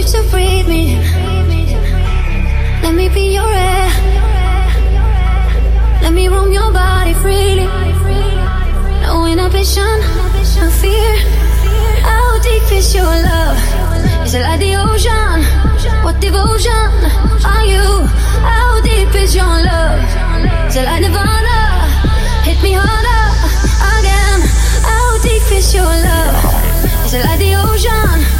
you to breathe me. Let me be your air. Let me roam your body freely. No inhibition, no fear. How deep is your love? Is it like the ocean? What devotion are you? How deep is your love? Is it like Nirvana? Hit me harder again. How deep is your love? Is it like the ocean?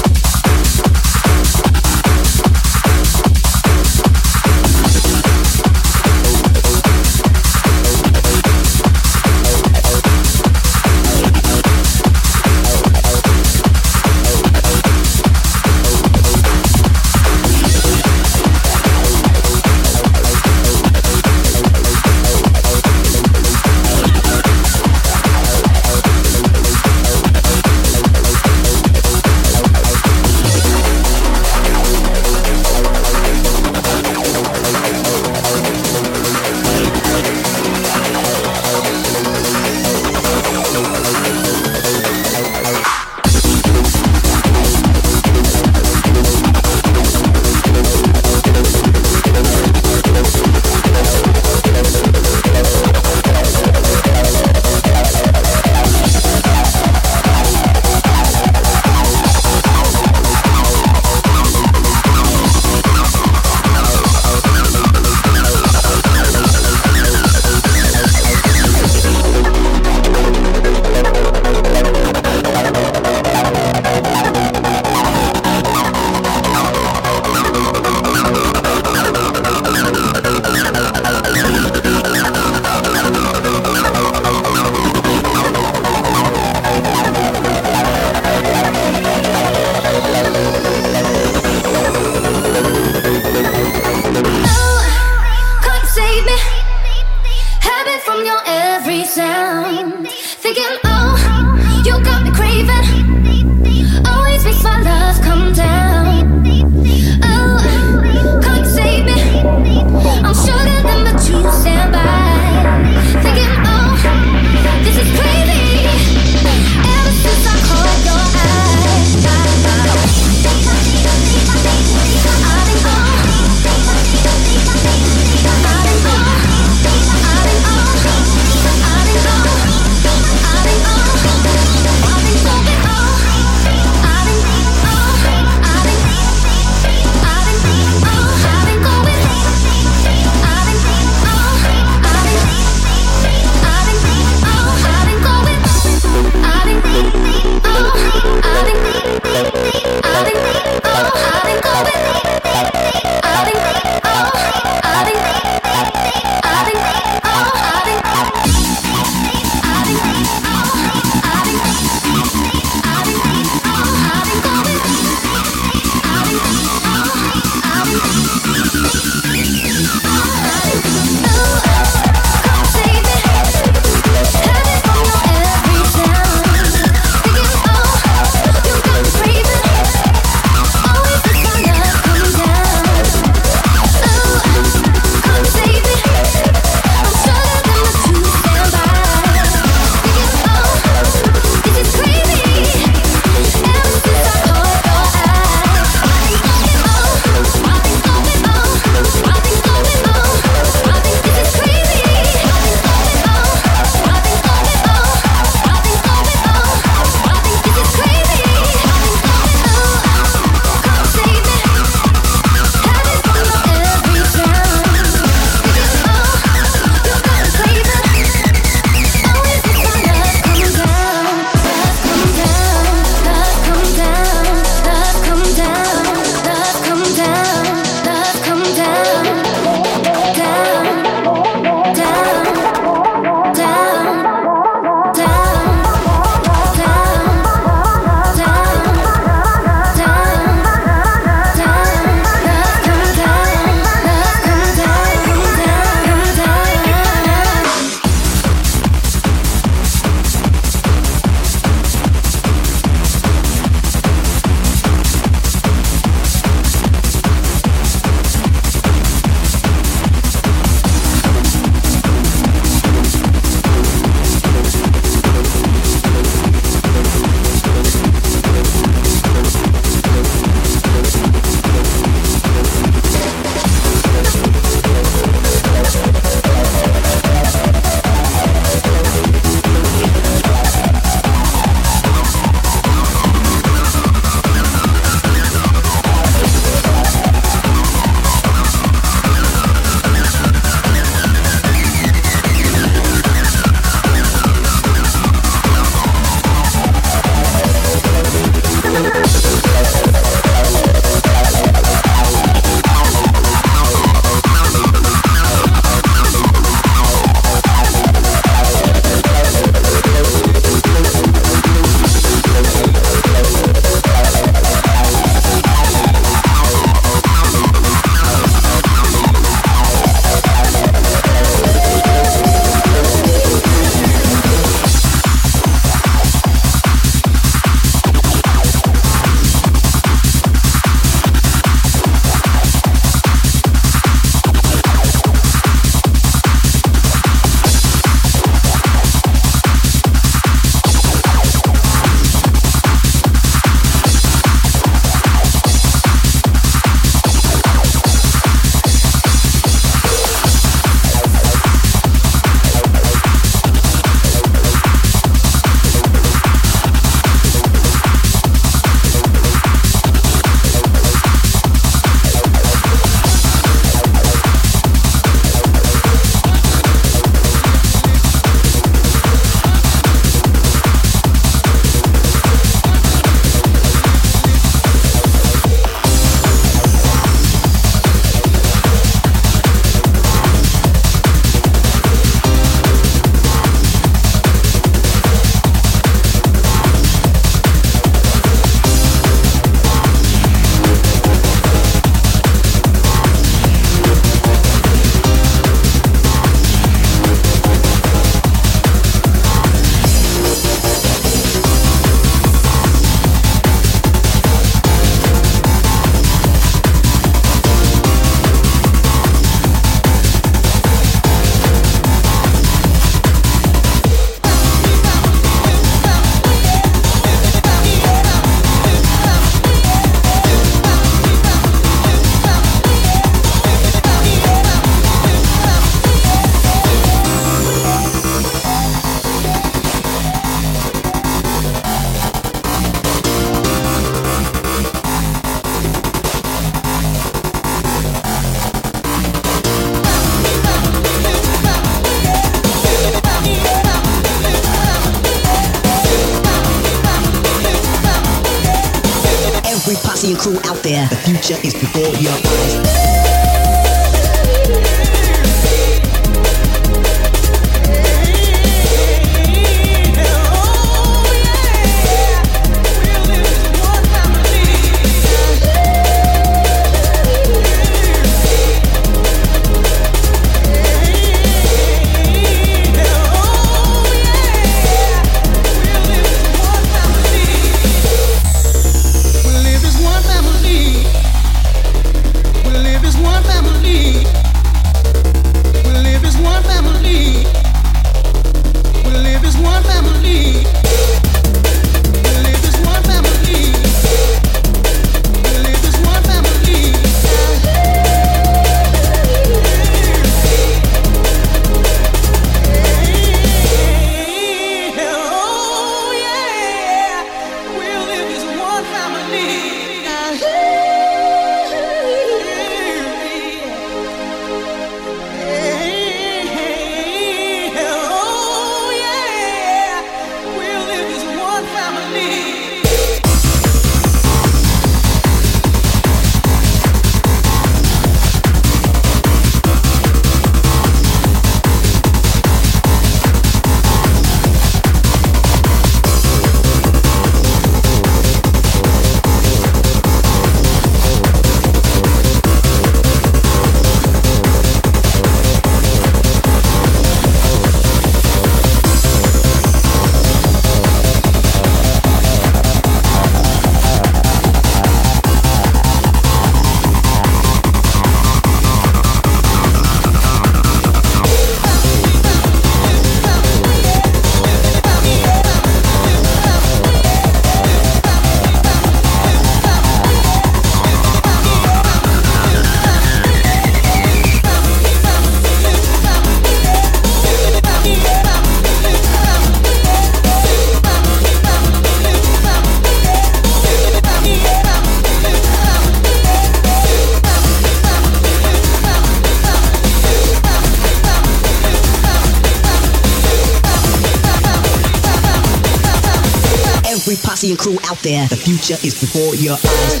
future is before your eyes.